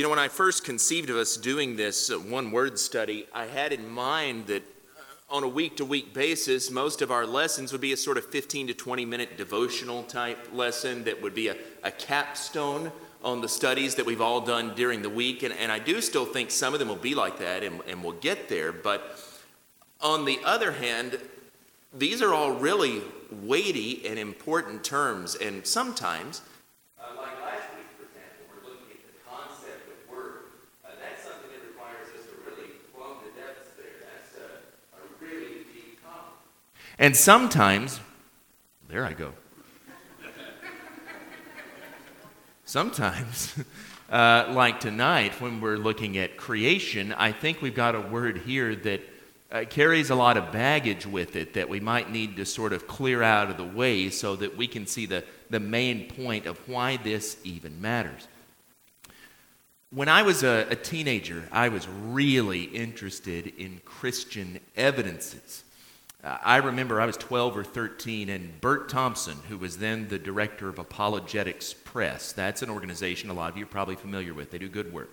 You know, when I first conceived of us doing this uh, one word study, I had in mind that uh, on a week to week basis, most of our lessons would be a sort of 15 to 20 minute devotional type lesson that would be a, a capstone on the studies that we've all done during the week. And, and I do still think some of them will be like that and, and we'll get there. But on the other hand, these are all really weighty and important terms. And sometimes, uh, like last week, for example, we're looking at the concept of word. Uh, that's something that requires us to really plumb the depths there. That's a, a really deep topic. And sometimes, there I go. Sometimes, uh, like tonight, when we're looking at creation, I think we've got a word here that uh, carries a lot of baggage with it that we might need to sort of clear out of the way so that we can see the, the main point of why this even matters. When I was a, a teenager, I was really interested in Christian evidences. I remember I was 12 or 13, and Bert Thompson, who was then the director of Apologetics Press, that's an organization a lot of you are probably familiar with, they do good work.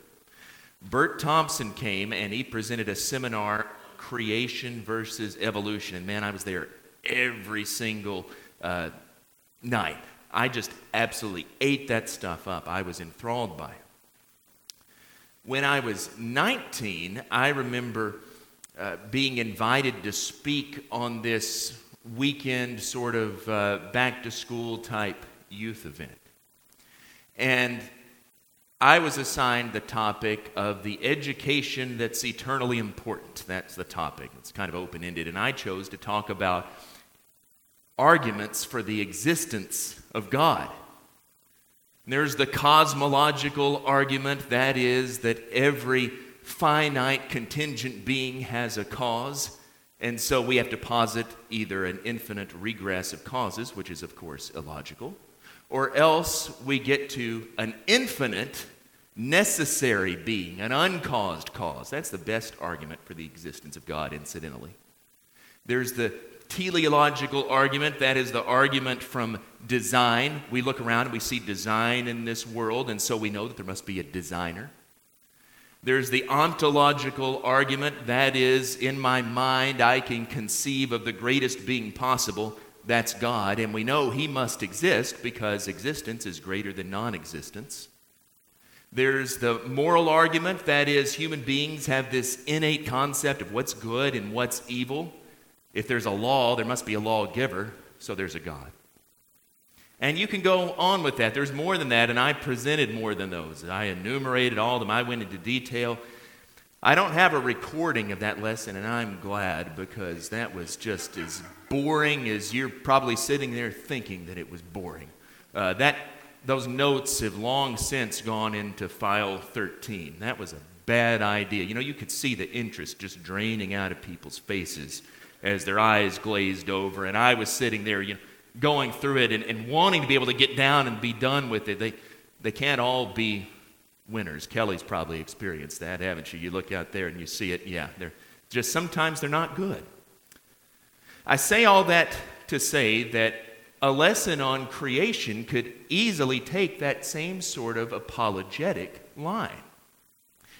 Bert Thompson came and he presented a seminar creation versus evolution. And man, I was there every single uh, night. I just absolutely ate that stuff up. I was enthralled by it. When I was 19, I remember uh, being invited to speak on this weekend sort of uh, back to school type youth event. And I was assigned the topic of the education that's eternally important. That's the topic. It's kind of open ended. And I chose to talk about arguments for the existence of God. There's the cosmological argument that is, that every finite contingent being has a cause, and so we have to posit either an infinite regress of causes, which is, of course, illogical, or else we get to an infinite necessary being, an uncaused cause. That's the best argument for the existence of God, incidentally. There's the teleological argument, that is the argument from design. We look around and we see design in this world, and so we know that there must be a designer. There's the ontological argument, that is, in my mind, I can conceive of the greatest being possible, that's God, and we know He must exist because existence is greater than non existence. There's the moral argument, that is, human beings have this innate concept of what's good and what's evil. If there's a law, there must be a lawgiver, so there's a God. And you can go on with that. There's more than that, and I presented more than those. I enumerated all of them, I went into detail. I don't have a recording of that lesson, and I'm glad because that was just as boring as you're probably sitting there thinking that it was boring. Uh, that, those notes have long since gone into file 13. That was a bad idea. You know, you could see the interest just draining out of people's faces as their eyes glazed over, and I was sitting there, you know going through it and, and wanting to be able to get down and be done with it. They, they can't all be winners. Kelly's probably experienced that, haven't you? You look out there and you see it, yeah, they're just sometimes they're not good. I say all that to say that a lesson on creation could easily take that same sort of apologetic line.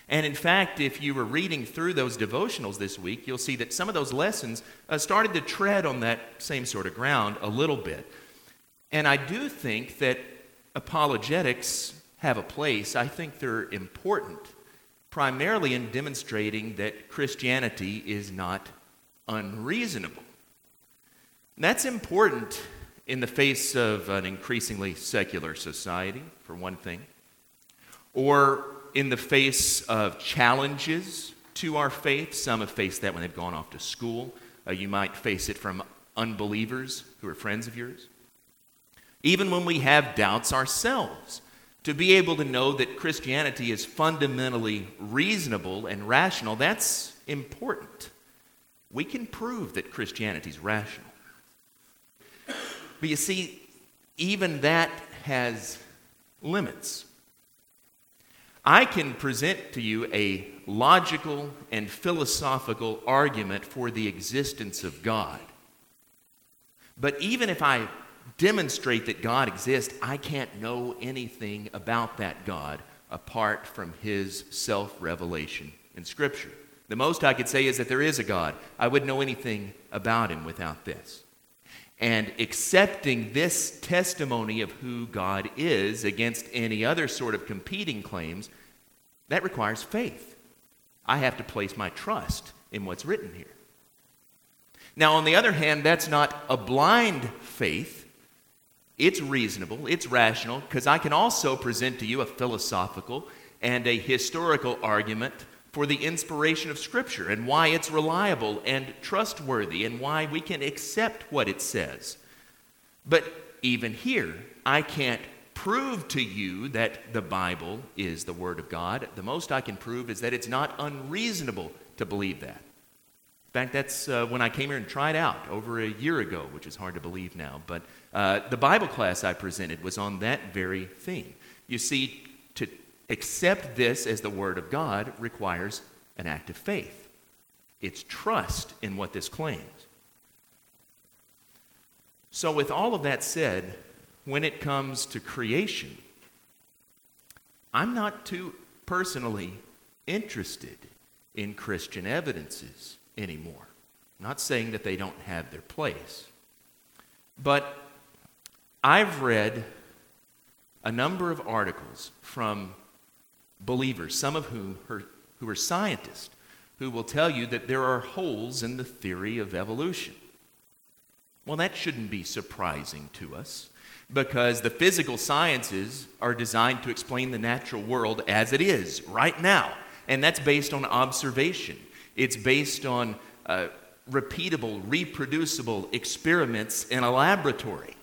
And in fact, if you were reading through those devotionals this week, you'll see that some of those lessons uh, started to tread on that same sort of ground a little bit. And I do think that apologetics have a place. I think they're important, primarily in demonstrating that Christianity is not unreasonable. And that's important in the face of an increasingly secular society, for one thing, or in the face of challenges to our faith. Some have faced that when they've gone off to school. Uh, you might face it from unbelievers who are friends of yours. Even when we have doubts ourselves, to be able to know that Christianity is fundamentally reasonable and rational, that's important. We can prove that Christianity is rational. But you see, even that has limits. I can present to you a logical and philosophical argument for the existence of God. But even if I demonstrate that God exists, I can't know anything about that God apart from his self revelation in Scripture. The most I could say is that there is a God. I wouldn't know anything about him without this. And accepting this testimony of who God is against any other sort of competing claims, that requires faith. I have to place my trust in what's written here. Now, on the other hand, that's not a blind faith. It's reasonable, it's rational, because I can also present to you a philosophical and a historical argument for the inspiration of Scripture and why it's reliable and trustworthy and why we can accept what it says. But even here, I can't prove to you that the Bible is the Word of God. The most I can prove is that it's not unreasonable to believe that. In fact, that's uh, when I came here and tried out over a year ago, which is hard to believe now. But uh, the Bible class I presented was on that very theme. You see, accept this as the Word of God requires an act of faith, it's trust in what this claims. So, with all of that said, when it comes to creation, I'm not too personally interested in Christian evidences anymore. I'm not saying that they don't have their place. But I've read a number of articles from believers, some of whom are, who are scientists, who will tell you that there are holes in the theory of evolution. Well, that shouldn't be surprising to us because the physical sciences are designed to explain the natural world as it is right now. And that's based on observation, it's based on uh, repeatable, reproducible experiments in a laboratory.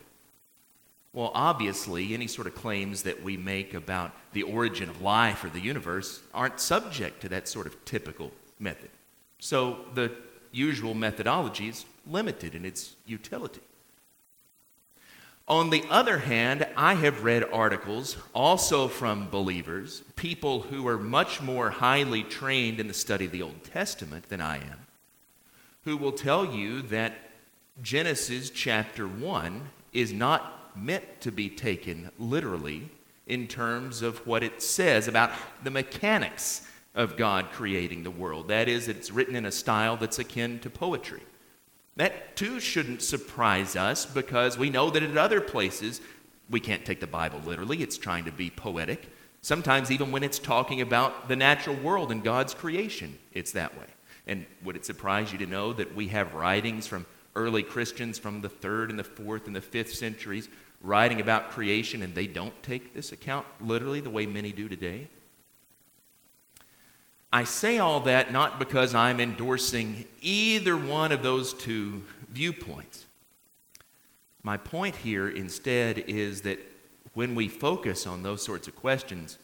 Well, obviously, any sort of claims that we make about the origin of life or the universe aren't subject to that sort of typical method. So the usual methodology is limited in its utility. On the other hand, I have read articles also from believers, people who are much more highly trained in the study of the Old Testament than I am, who will tell you that Genesis chapter 1 is not meant to be taken literally in terms of what it says about the mechanics of God creating the world. That is, it's written in a style that's akin to poetry. That too shouldn't surprise us because we know that at other places we can't take the Bible literally, it's trying to be poetic. Sometimes, even when it's talking about the natural world and God's creation, it's that way. And would it surprise you to know that we have writings from early Christians from the third and the fourth and the fifth centuries writing about creation and they don't take this account literally the way many do today? I say all that not because I'm endorsing either one of those two viewpoints. My point here instead is that when we focus on those sorts of questions,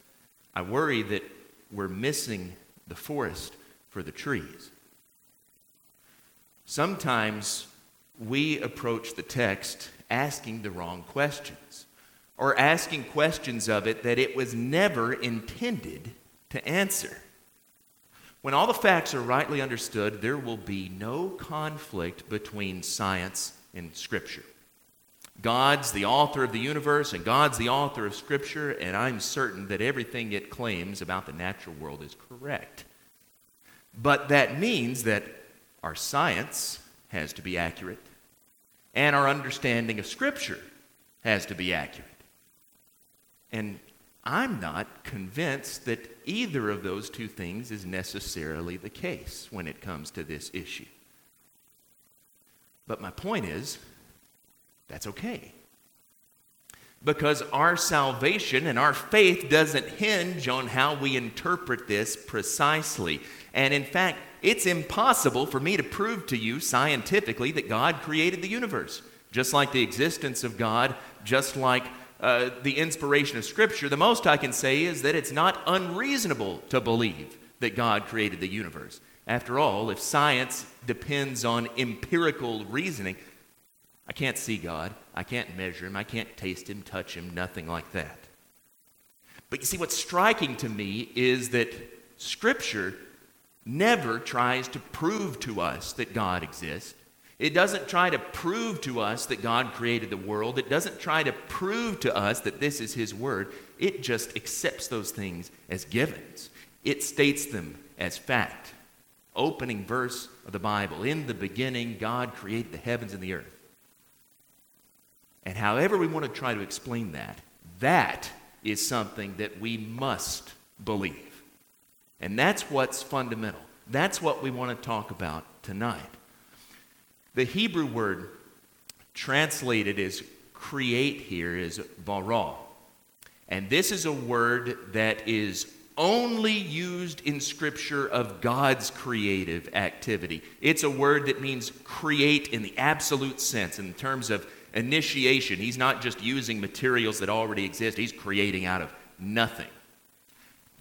I worry that we're missing the forest for the trees. Sometimes we approach the text asking the wrong questions or asking questions of it that it was never intended to answer. When all the facts are rightly understood, there will be no conflict between science and Scripture. God's the author of the universe, and God's the author of Scripture, and I'm certain that everything it claims about the natural world is correct. But that means that our science has to be accurate, and our understanding of Scripture has to be accurate. And I'm not convinced that either of those two things is necessarily the case when it comes to this issue. But my point is, that's okay. Because our salvation and our faith doesn't hinge on how we interpret this precisely. And in fact, it's impossible for me to prove to you scientifically that God created the universe. Just like the existence of God, just like uh, the inspiration of Scripture, the most I can say is that it's not unreasonable to believe that God created the universe. After all, if science depends on empirical reasoning, I can't see God, I can't measure him, I can't taste him, touch him, nothing like that. But you see, what's striking to me is that Scripture never tries to prove to us that God exists. It doesn't try to prove to us that God created the world. It doesn't try to prove to us that this is His Word. It just accepts those things as givens. It states them as fact. Opening verse of the Bible In the beginning, God created the heavens and the earth. And however we want to try to explain that, that is something that we must believe. And that's what's fundamental. That's what we want to talk about tonight. The Hebrew word translated as create here is bara. And this is a word that is only used in Scripture of God's creative activity. It's a word that means create in the absolute sense, in terms of initiation. He's not just using materials that already exist, he's creating out of nothing.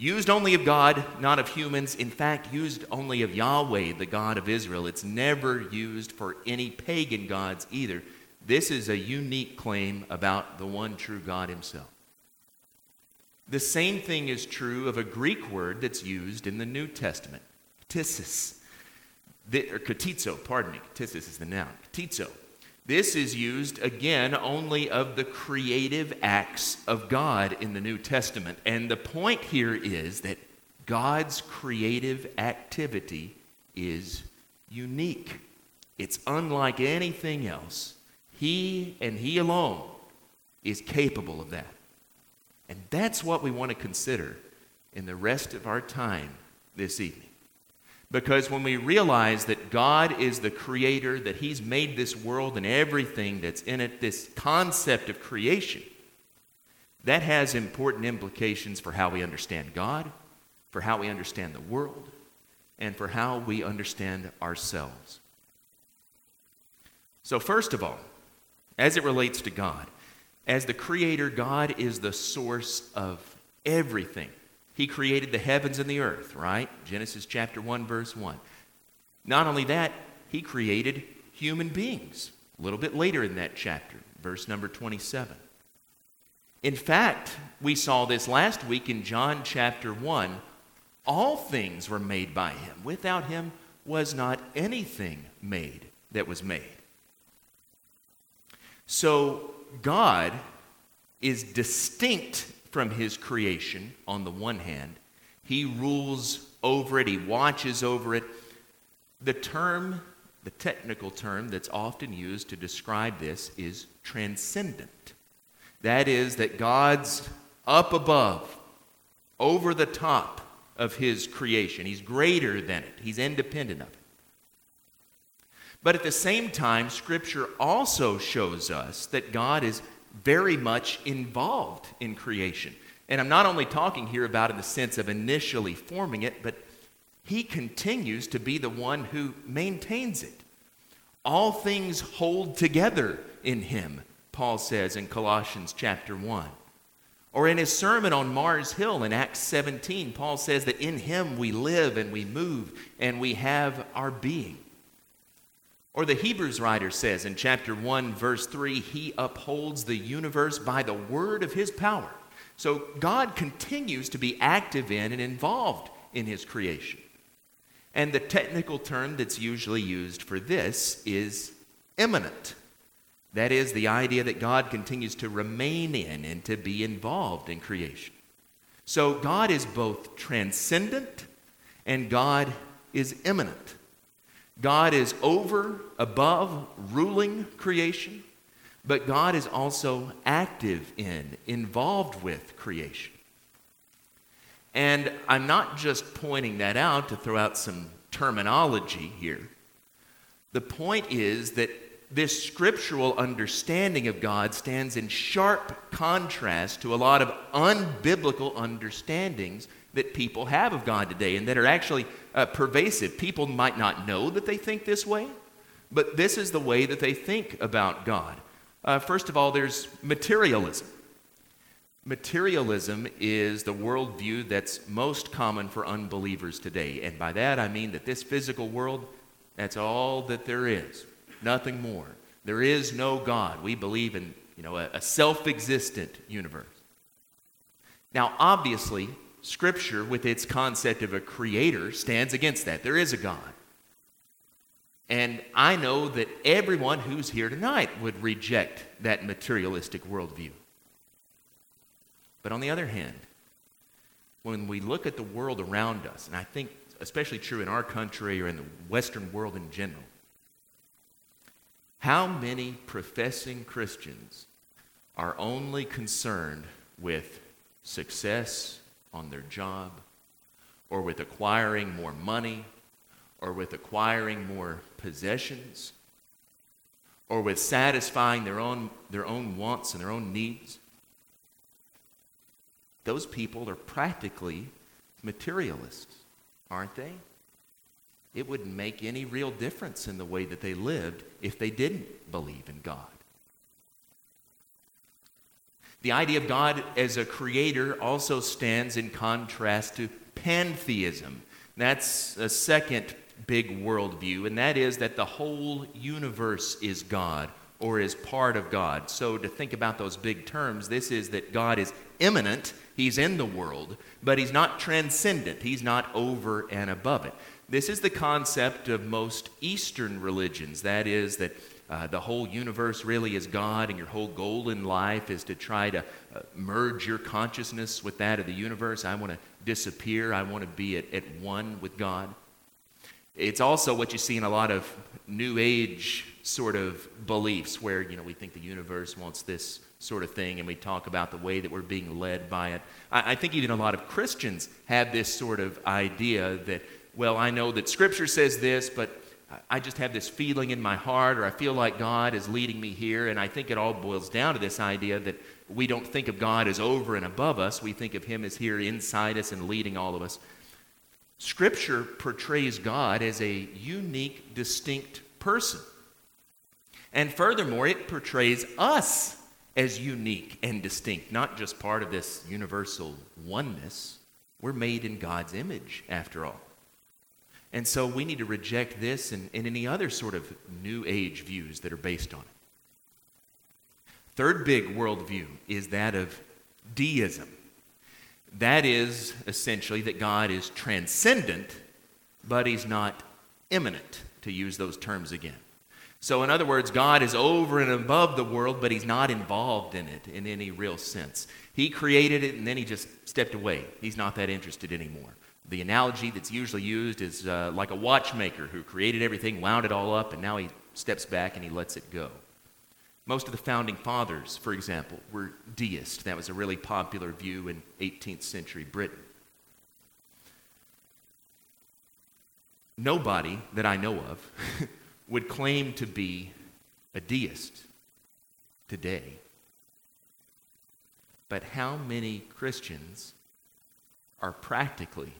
Used only of God, not of humans. In fact, used only of Yahweh, the God of Israel. It's never used for any pagan gods either. This is a unique claim about the one true God himself. The same thing is true of a Greek word that's used in the New Testament, ktisis, or katizo, pardon me. Ktisis is the noun. Katizo. This is used again only of the creative acts of God in the New Testament. And the point here is that God's creative activity is unique, it's unlike anything else. He and He alone is capable of that. And that's what we want to consider in the rest of our time this evening. Because when we realize that God is the creator, that He's made this world and everything that's in it, this concept of creation, that has important implications for how we understand God, for how we understand the world, and for how we understand ourselves. So, first of all, as it relates to God, as the creator, God is the source of everything. He created the heavens and the earth, right? Genesis chapter 1, verse 1. Not only that, he created human beings. A little bit later in that chapter, verse number 27. In fact, we saw this last week in John chapter 1. All things were made by him. Without him was not anything made that was made. So God is distinct from his creation on the one hand, he rules over it, he watches over it. The term, the technical term that's often used to describe this is transcendent. That is, that God's up above, over the top of his creation. He's greater than it, he's independent of it. But at the same time, Scripture also shows us that God is very much involved in creation. And I'm not only talking here about in the sense of initially forming it, but he continues to be the one who maintains it. All things hold together in him, Paul says in Colossians chapter 1. Or in his sermon on Mars Hill in Acts 17, Paul says that in him we live and we move and we have our being. Or the Hebrews writer says in chapter 1, verse 3, He upholds the universe by the word of His power. So God continues to be active in and involved in His creation. And the technical term that's usually used for this is immanent. That is the idea that God continues to remain in and to be involved in creation. So God is both transcendent and God is immanent. God is over, above, ruling creation, but God is also active in, involved with creation. And I'm not just pointing that out to throw out some terminology here. The point is that this scriptural understanding of God stands in sharp contrast to a lot of unbiblical understandings that people have of God today and that are actually uh, pervasive. People might not know that they think this way, but this is the way that they think about God. Uh, first of all, there's materialism. Materialism is the worldview that's most common for unbelievers today. And by that I mean that this physical world, that's all that there is, nothing more. There is no God. We believe in you know, a, a self existent universe. Now, obviously, Scripture, with its concept of a creator, stands against that. There is a God. And I know that everyone who's here tonight would reject that materialistic worldview. But on the other hand, when we look at the world around us, and I think especially true in our country or in the Western world in general, how many professing Christians are only concerned with success on their job, or with acquiring more money, or with acquiring more possessions, or with satisfying their own, their own wants and their own needs? Those people are practically materialists, aren't they? It wouldn't make any real difference in the way that they lived if they didn't believe in God. The idea of God as a creator also stands in contrast to pantheism. That's a second big worldview, and that is that the whole universe is God or is part of God. So, to think about those big terms, this is that God is immanent, He's in the world, but He's not transcendent, He's not over and above it. This is the concept of most Eastern religions. That is, that uh, the whole universe really is God, and your whole goal in life is to try to uh, merge your consciousness with that of the universe. I want to disappear, I want to be at, at one with God. It's also what you see in a lot of New Age sort of beliefs where, you know, we think the universe wants this sort of thing, and we talk about the way that we're being led by it. I, I think even a lot of Christians have this sort of idea that well, I know that Scripture says this, but I just have this feeling in my heart, or I feel like God is leading me here. And I think it all boils down to this idea that we don't think of God as over and above us, we think of Him as here inside us and leading all of us. Scripture portrays God as a unique, distinct person. And furthermore, it portrays us as unique and distinct, not just part of this universal oneness. We're made in God's image, after all. And so we need to reject this and, and any other sort of new age views that are based on it. Third big worldview is that of deism. That is essentially that God is transcendent, but he's not immanent, to use those terms again. So, in other words, God is over and above the world, but he's not involved in it in any real sense. He created it and then he just stepped away. He's not that interested anymore. The analogy that's usually used is uh, like a watchmaker who created everything, wound it all up, and now he steps back and he lets it go. Most of the founding fathers, for example, were deists. That was a really popular view in 18th century Britain. Nobody that I know of would claim to be a deist today. But how many Christians are practically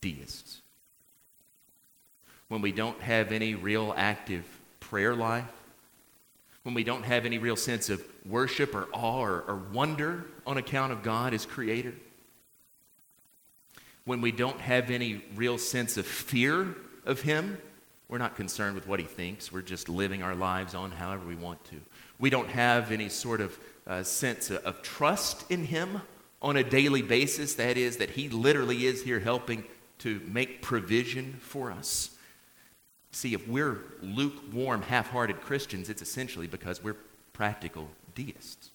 deists. When we don't have any real active prayer life, when we don't have any real sense of worship or awe or, or wonder on account of God as creator, when we don't have any real sense of fear of Him, we're not concerned with what He thinks. We're just living our lives on however we want to. We don't have any sort of uh, sense of, of trust in Him on a daily basis. That is, that He literally is here helping to make provision for us. See, if we're lukewarm, half hearted Christians, it's essentially because we're practical deists.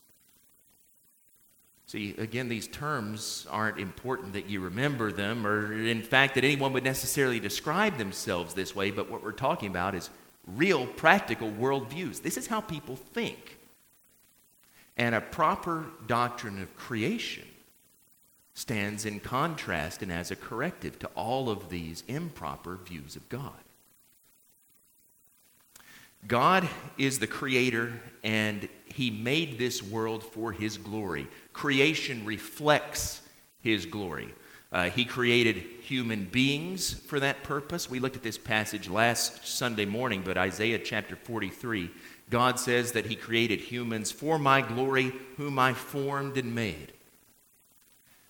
See, again, these terms aren't important that you remember them, or in fact, that anyone would necessarily describe themselves this way, but what we're talking about is real practical worldviews. This is how people think. And a proper doctrine of creation stands in contrast and as a corrective to all of these improper views of God. God is the creator and he made this world for his glory. Creation reflects his glory. Uh, he created human beings for that purpose. We looked at this passage last Sunday morning, but Isaiah chapter 43, God says that he created humans for my glory, whom I formed and made.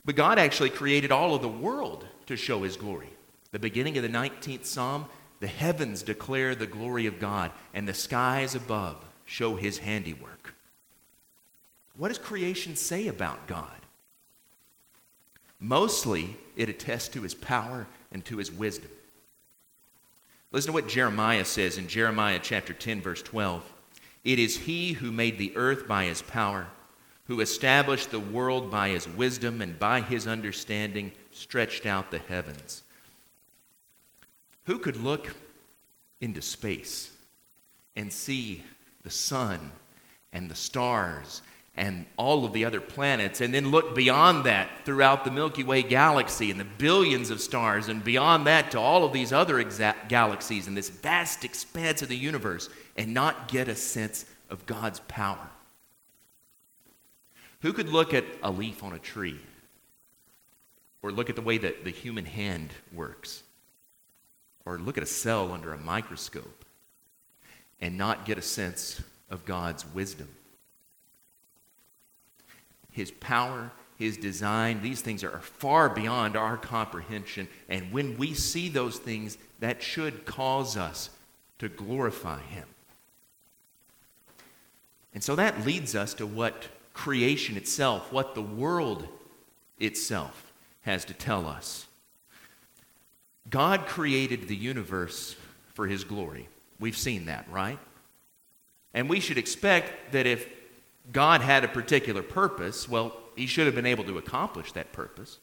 But God actually created all of the world to show his glory. The beginning of the 19th Psalm, the heavens declare the glory of God, and the skies above show his handiwork. What does creation say about God? Mostly, it attests to his power and to his wisdom. Listen to what Jeremiah says in Jeremiah chapter 10, verse 12. It is he who made the earth by his power, who established the world by his wisdom, and by his understanding stretched out the heavens. Who could look into space and see the sun and the stars and all of the other planets, and then look beyond that throughout the Milky Way galaxy and the billions of stars, and beyond that to all of these other galaxies and this vast expanse of the universe, and not get a sense of God's power? Who could look at a leaf on a tree or look at the way that the human hand works or look at a cell under a microscope and not get a sense of God's wisdom? His power, His design, these things are far beyond our comprehension. And when we see those things, that should cause us to glorify Him. And so that leads us to what creation itself, what the world itself has to tell us. God created the universe for His glory. We've seen that, right? And we should expect that if God had a particular purpose, well, he should have been able to accomplish that purpose.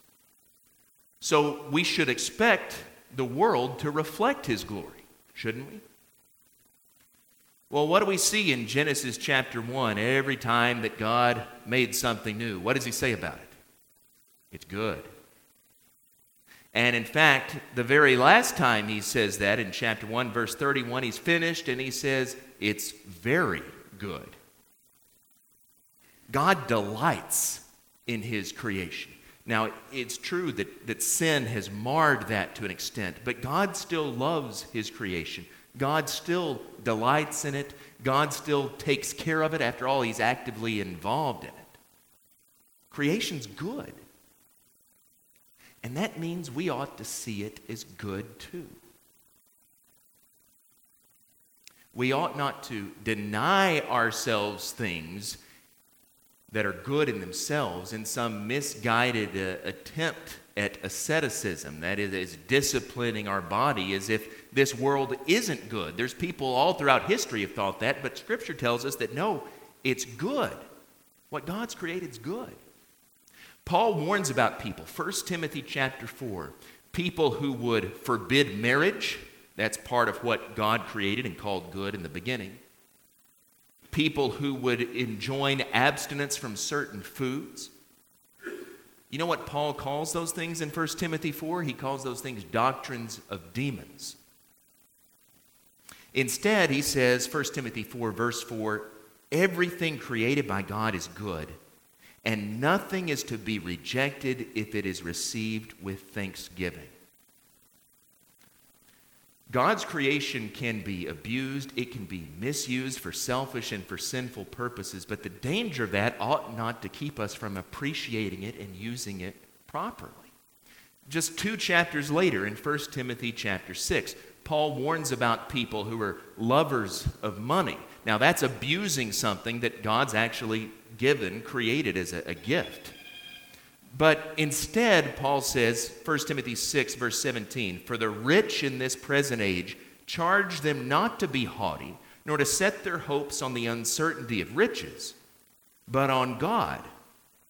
So we should expect the world to reflect his glory, shouldn't we? Well, what do we see in Genesis chapter 1 every time that God made something new? What does he say about it? It's good. And in fact, the very last time he says that in chapter 1, verse 31, he's finished and he says, It's very good. God delights in his creation. Now, it's true that, that sin has marred that to an extent, but God still loves his creation. God still delights in it. God still takes care of it. After all, he's actively involved in it. Creation's good. And that means we ought to see it as good too. We ought not to deny ourselves things that are good in themselves in some misguided uh, attempt at asceticism, that is, is disciplining our body as if this world isn't good. There's people all throughout history have thought that, but Scripture tells us that no, it's good. What God's created is good. Paul warns about people. 1 Timothy chapter 4. People who would forbid marriage, that's part of what God created and called good in the beginning people who would enjoin abstinence from certain foods. You know what Paul calls those things in 1 Timothy 4? He calls those things doctrines of demons. Instead, he says, 1 Timothy 4, verse 4, everything created by God is good, and nothing is to be rejected if it is received with thanksgiving. God's creation can be abused, it can be misused for selfish and for sinful purposes, but the danger of that ought not to keep us from appreciating it and using it properly. Just two chapters later, in 1 Timothy chapter 6, Paul warns about people who are lovers of money. Now, that's abusing something that God's actually given, created as a, a gift. But instead, Paul says, 1 Timothy 6, verse 17, For the rich in this present age charge them not to be haughty, nor to set their hopes on the uncertainty of riches, but on God,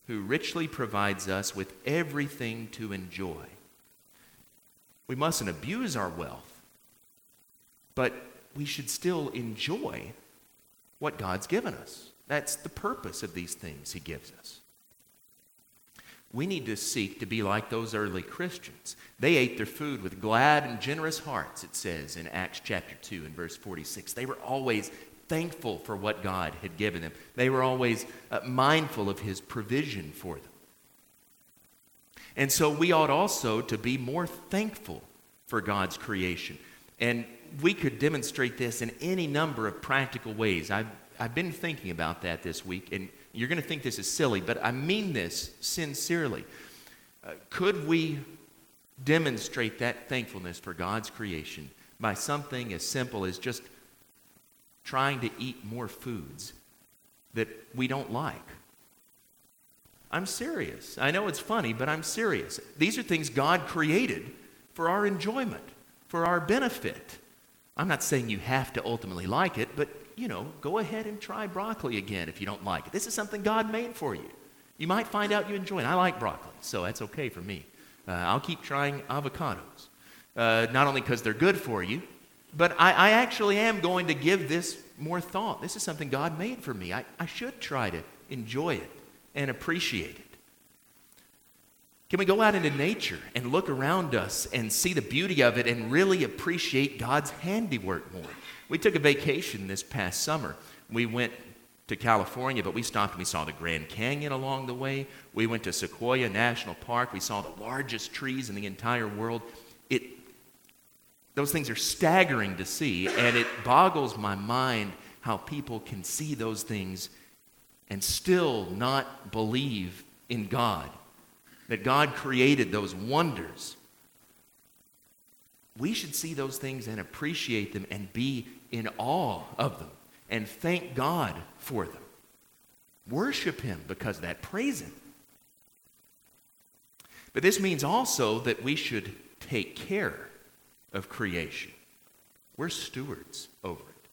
who richly provides us with everything to enjoy. We mustn't abuse our wealth, but we should still enjoy what God's given us. That's the purpose of these things He gives us. We need to seek to be like those early Christians. They ate their food with glad and generous hearts, it says in Acts chapter 2 and verse 46. They were always thankful for what God had given them, they were always uh, mindful of His provision for them. And so we ought also to be more thankful for God's creation. And we could demonstrate this in any number of practical ways. I've, I've been thinking about that this week, and you're going to think this is silly, but I mean this sincerely. Uh, could we demonstrate that thankfulness for God's creation by something as simple as just trying to eat more foods that we don't like? I'm serious. I know it's funny, but I'm serious. These are things God created for our enjoyment, for our benefit. I'm not saying you have to ultimately like it, but you know, go ahead and try broccoli again if you don't like it. This is something God made for you. You might find out you enjoy it. I like broccoli, so that's okay for me. Uh, I'll keep trying avocados. Uh, not only because they're good for you, but I, I, actually am going to give this more thought. This is something God made for me. I, I should try to enjoy it and appreciate it. Can we go out into nature and look around us and see the beauty of it and really appreciate God's handiwork more? We took a vacation this past summer. We went to California, but we stopped and we saw the Grand Canyon along the way. We went to Sequoia National Park. We saw the largest trees in the entire world. It, those things are staggering to see, and it boggles my mind how people can see those things and still not believe in God, that God created those wonders. We should see those things and appreciate them and be in awe of them and thank God for them. Worship Him because that. Praise Him. But this means also that we should take care of creation. We're stewards over it.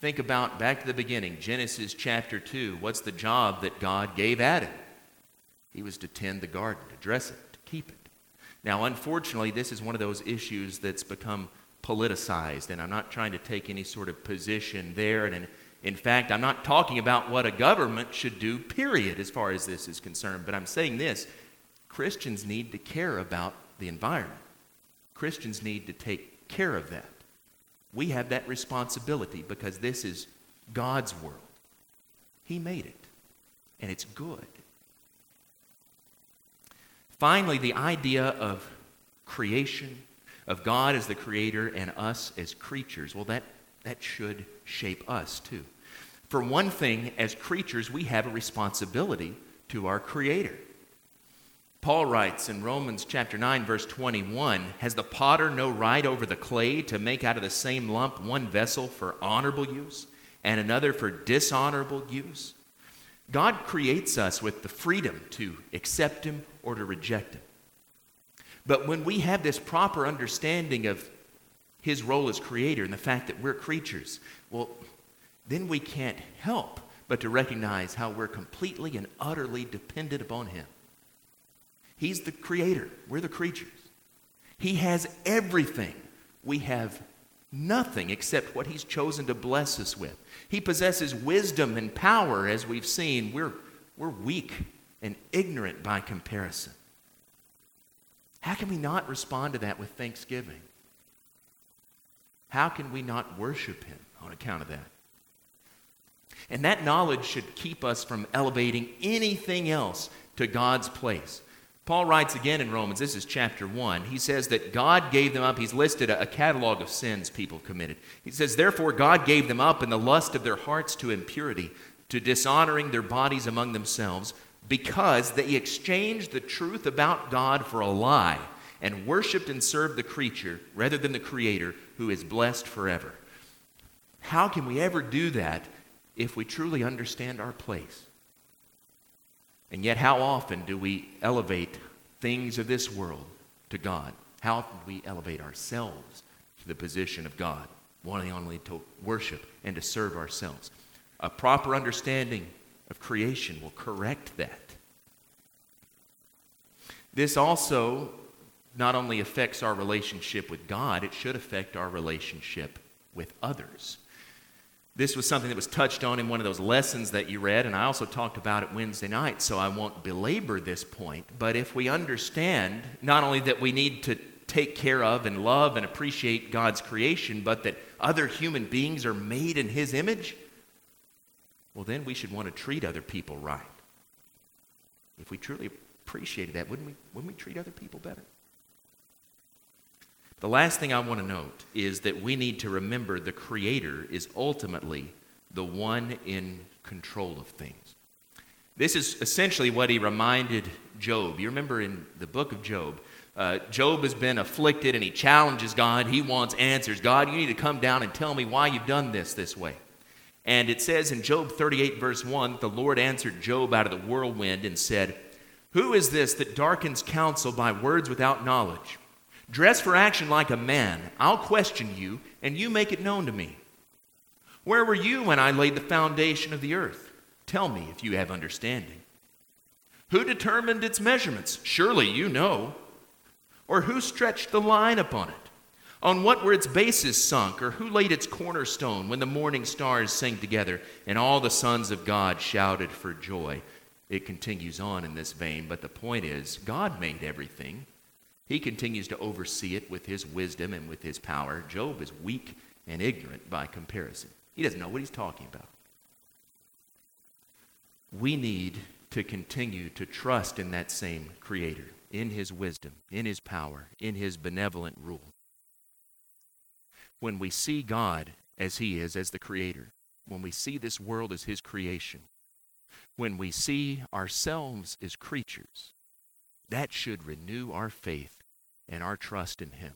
Think about back to the beginning, Genesis chapter 2. What's the job that God gave Adam? He was to tend the garden, to dress it, to keep it. Now, unfortunately, this is one of those issues that's become politicized, and I'm not trying to take any sort of position there. And in, fact, I'm not talking about what a government should do, period, as far as this is concerned. But I'm saying this Christians need to care about the environment, Christians need to take care of that. We have that responsibility because this is God's world. He made it, and it's good. Finally, the idea of creation, of God as the creator and us as creatures, well, that, that should shape us too. For one thing, as creatures, we have a responsibility to our creator. Paul writes in Romans chapter 9 verse 21, has the potter no right over the clay to make out of the same lump one vessel for honorable use and another for dishonorable use? God creates us with the freedom to accept him or to reject him. But when we have this proper understanding of his role as creator and the fact that we're creatures, well, then we can't help but to recognize how we're completely and utterly dependent upon him. He's the creator, we're the creatures. He has everything. We have nothing except what He's chosen to bless us with. He possesses wisdom and power, as we've seen. We're, we're weak and ignorant by comparison. How can we not respond to that with thanksgiving? How can we not worship Him on account of that? And that knowledge should keep us from elevating anything else to God's place. Paul writes again in Romans, this is chapter 1. He says that God gave them up. He's listed a, a, catalog of sins people committed. He says, Therefore, God gave them up in the lust of their hearts to impurity, to dishonoring their bodies among themselves, because they exchanged the truth about God for a lie and worshiped and served the creature rather than the Creator who is blessed forever. How can we ever do that if we truly understand our place? And yet, how often do we elevate things of this world to God? How often do we elevate ourselves to the position of God, wanting only to worship and to serve ourselves? A proper understanding of creation will correct that. This also not only affects our relationship with God, it should affect our relationship with others. This was something that was touched on in one of those lessons that you read, and I also talked about it Wednesday night, so I won't belabor this point. But if we understand not only that we need to take care of and love and appreciate God's creation, but that other human beings are made in His image, well, then we should want to treat other people right. If we truly appreciated that, wouldn't we, wouldn't we treat other people better? The last thing I want to note is that we need to remember the Creator is ultimately the one in control of things. This is essentially what he reminded Job. You remember in the book of Job, uh, Job has been afflicted and he challenges God. He wants answers. God, you need to come down and tell me why you've done this this way. And it says in Job 38, verse 1, the Lord answered Job out of the whirlwind and said, Who is this that darkens counsel by words without knowledge? Dress for action like a man. I'll question you, and you make it known to me. Where were you when I laid the foundation of the earth? Tell me if you have understanding. Who determined its measurements? Surely you know. Or who stretched the line upon it? On what were its bases sunk? Or who laid its cornerstone when the morning stars sang together and all the sons of God shouted for joy? It continues on in this vein, but the point is God made everything. He continues to oversee it with his wisdom and with his power. Job is weak and ignorant by comparison. He doesn't know what he's talking about. We need to continue to trust in that same Creator, in His wisdom, in His power, in His benevolent rule. When we see God as He is, as the Creator, when we see this world as His creation, when we see ourselves as creatures, that should renew our faith and our trust in Him.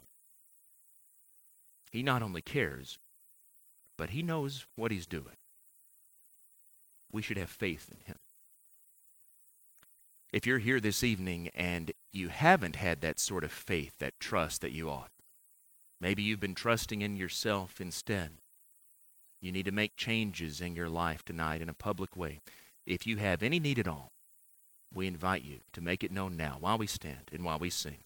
He not only cares, but He knows what He's doing. We should have faith in Him. If you're here this evening and you haven't had that sort of faith, that trust that you ought, maybe you've been trusting in yourself instead. You need to make changes in your life tonight in a public way. If you have any need at all, we invite you to make it known now while we stand and while we sing.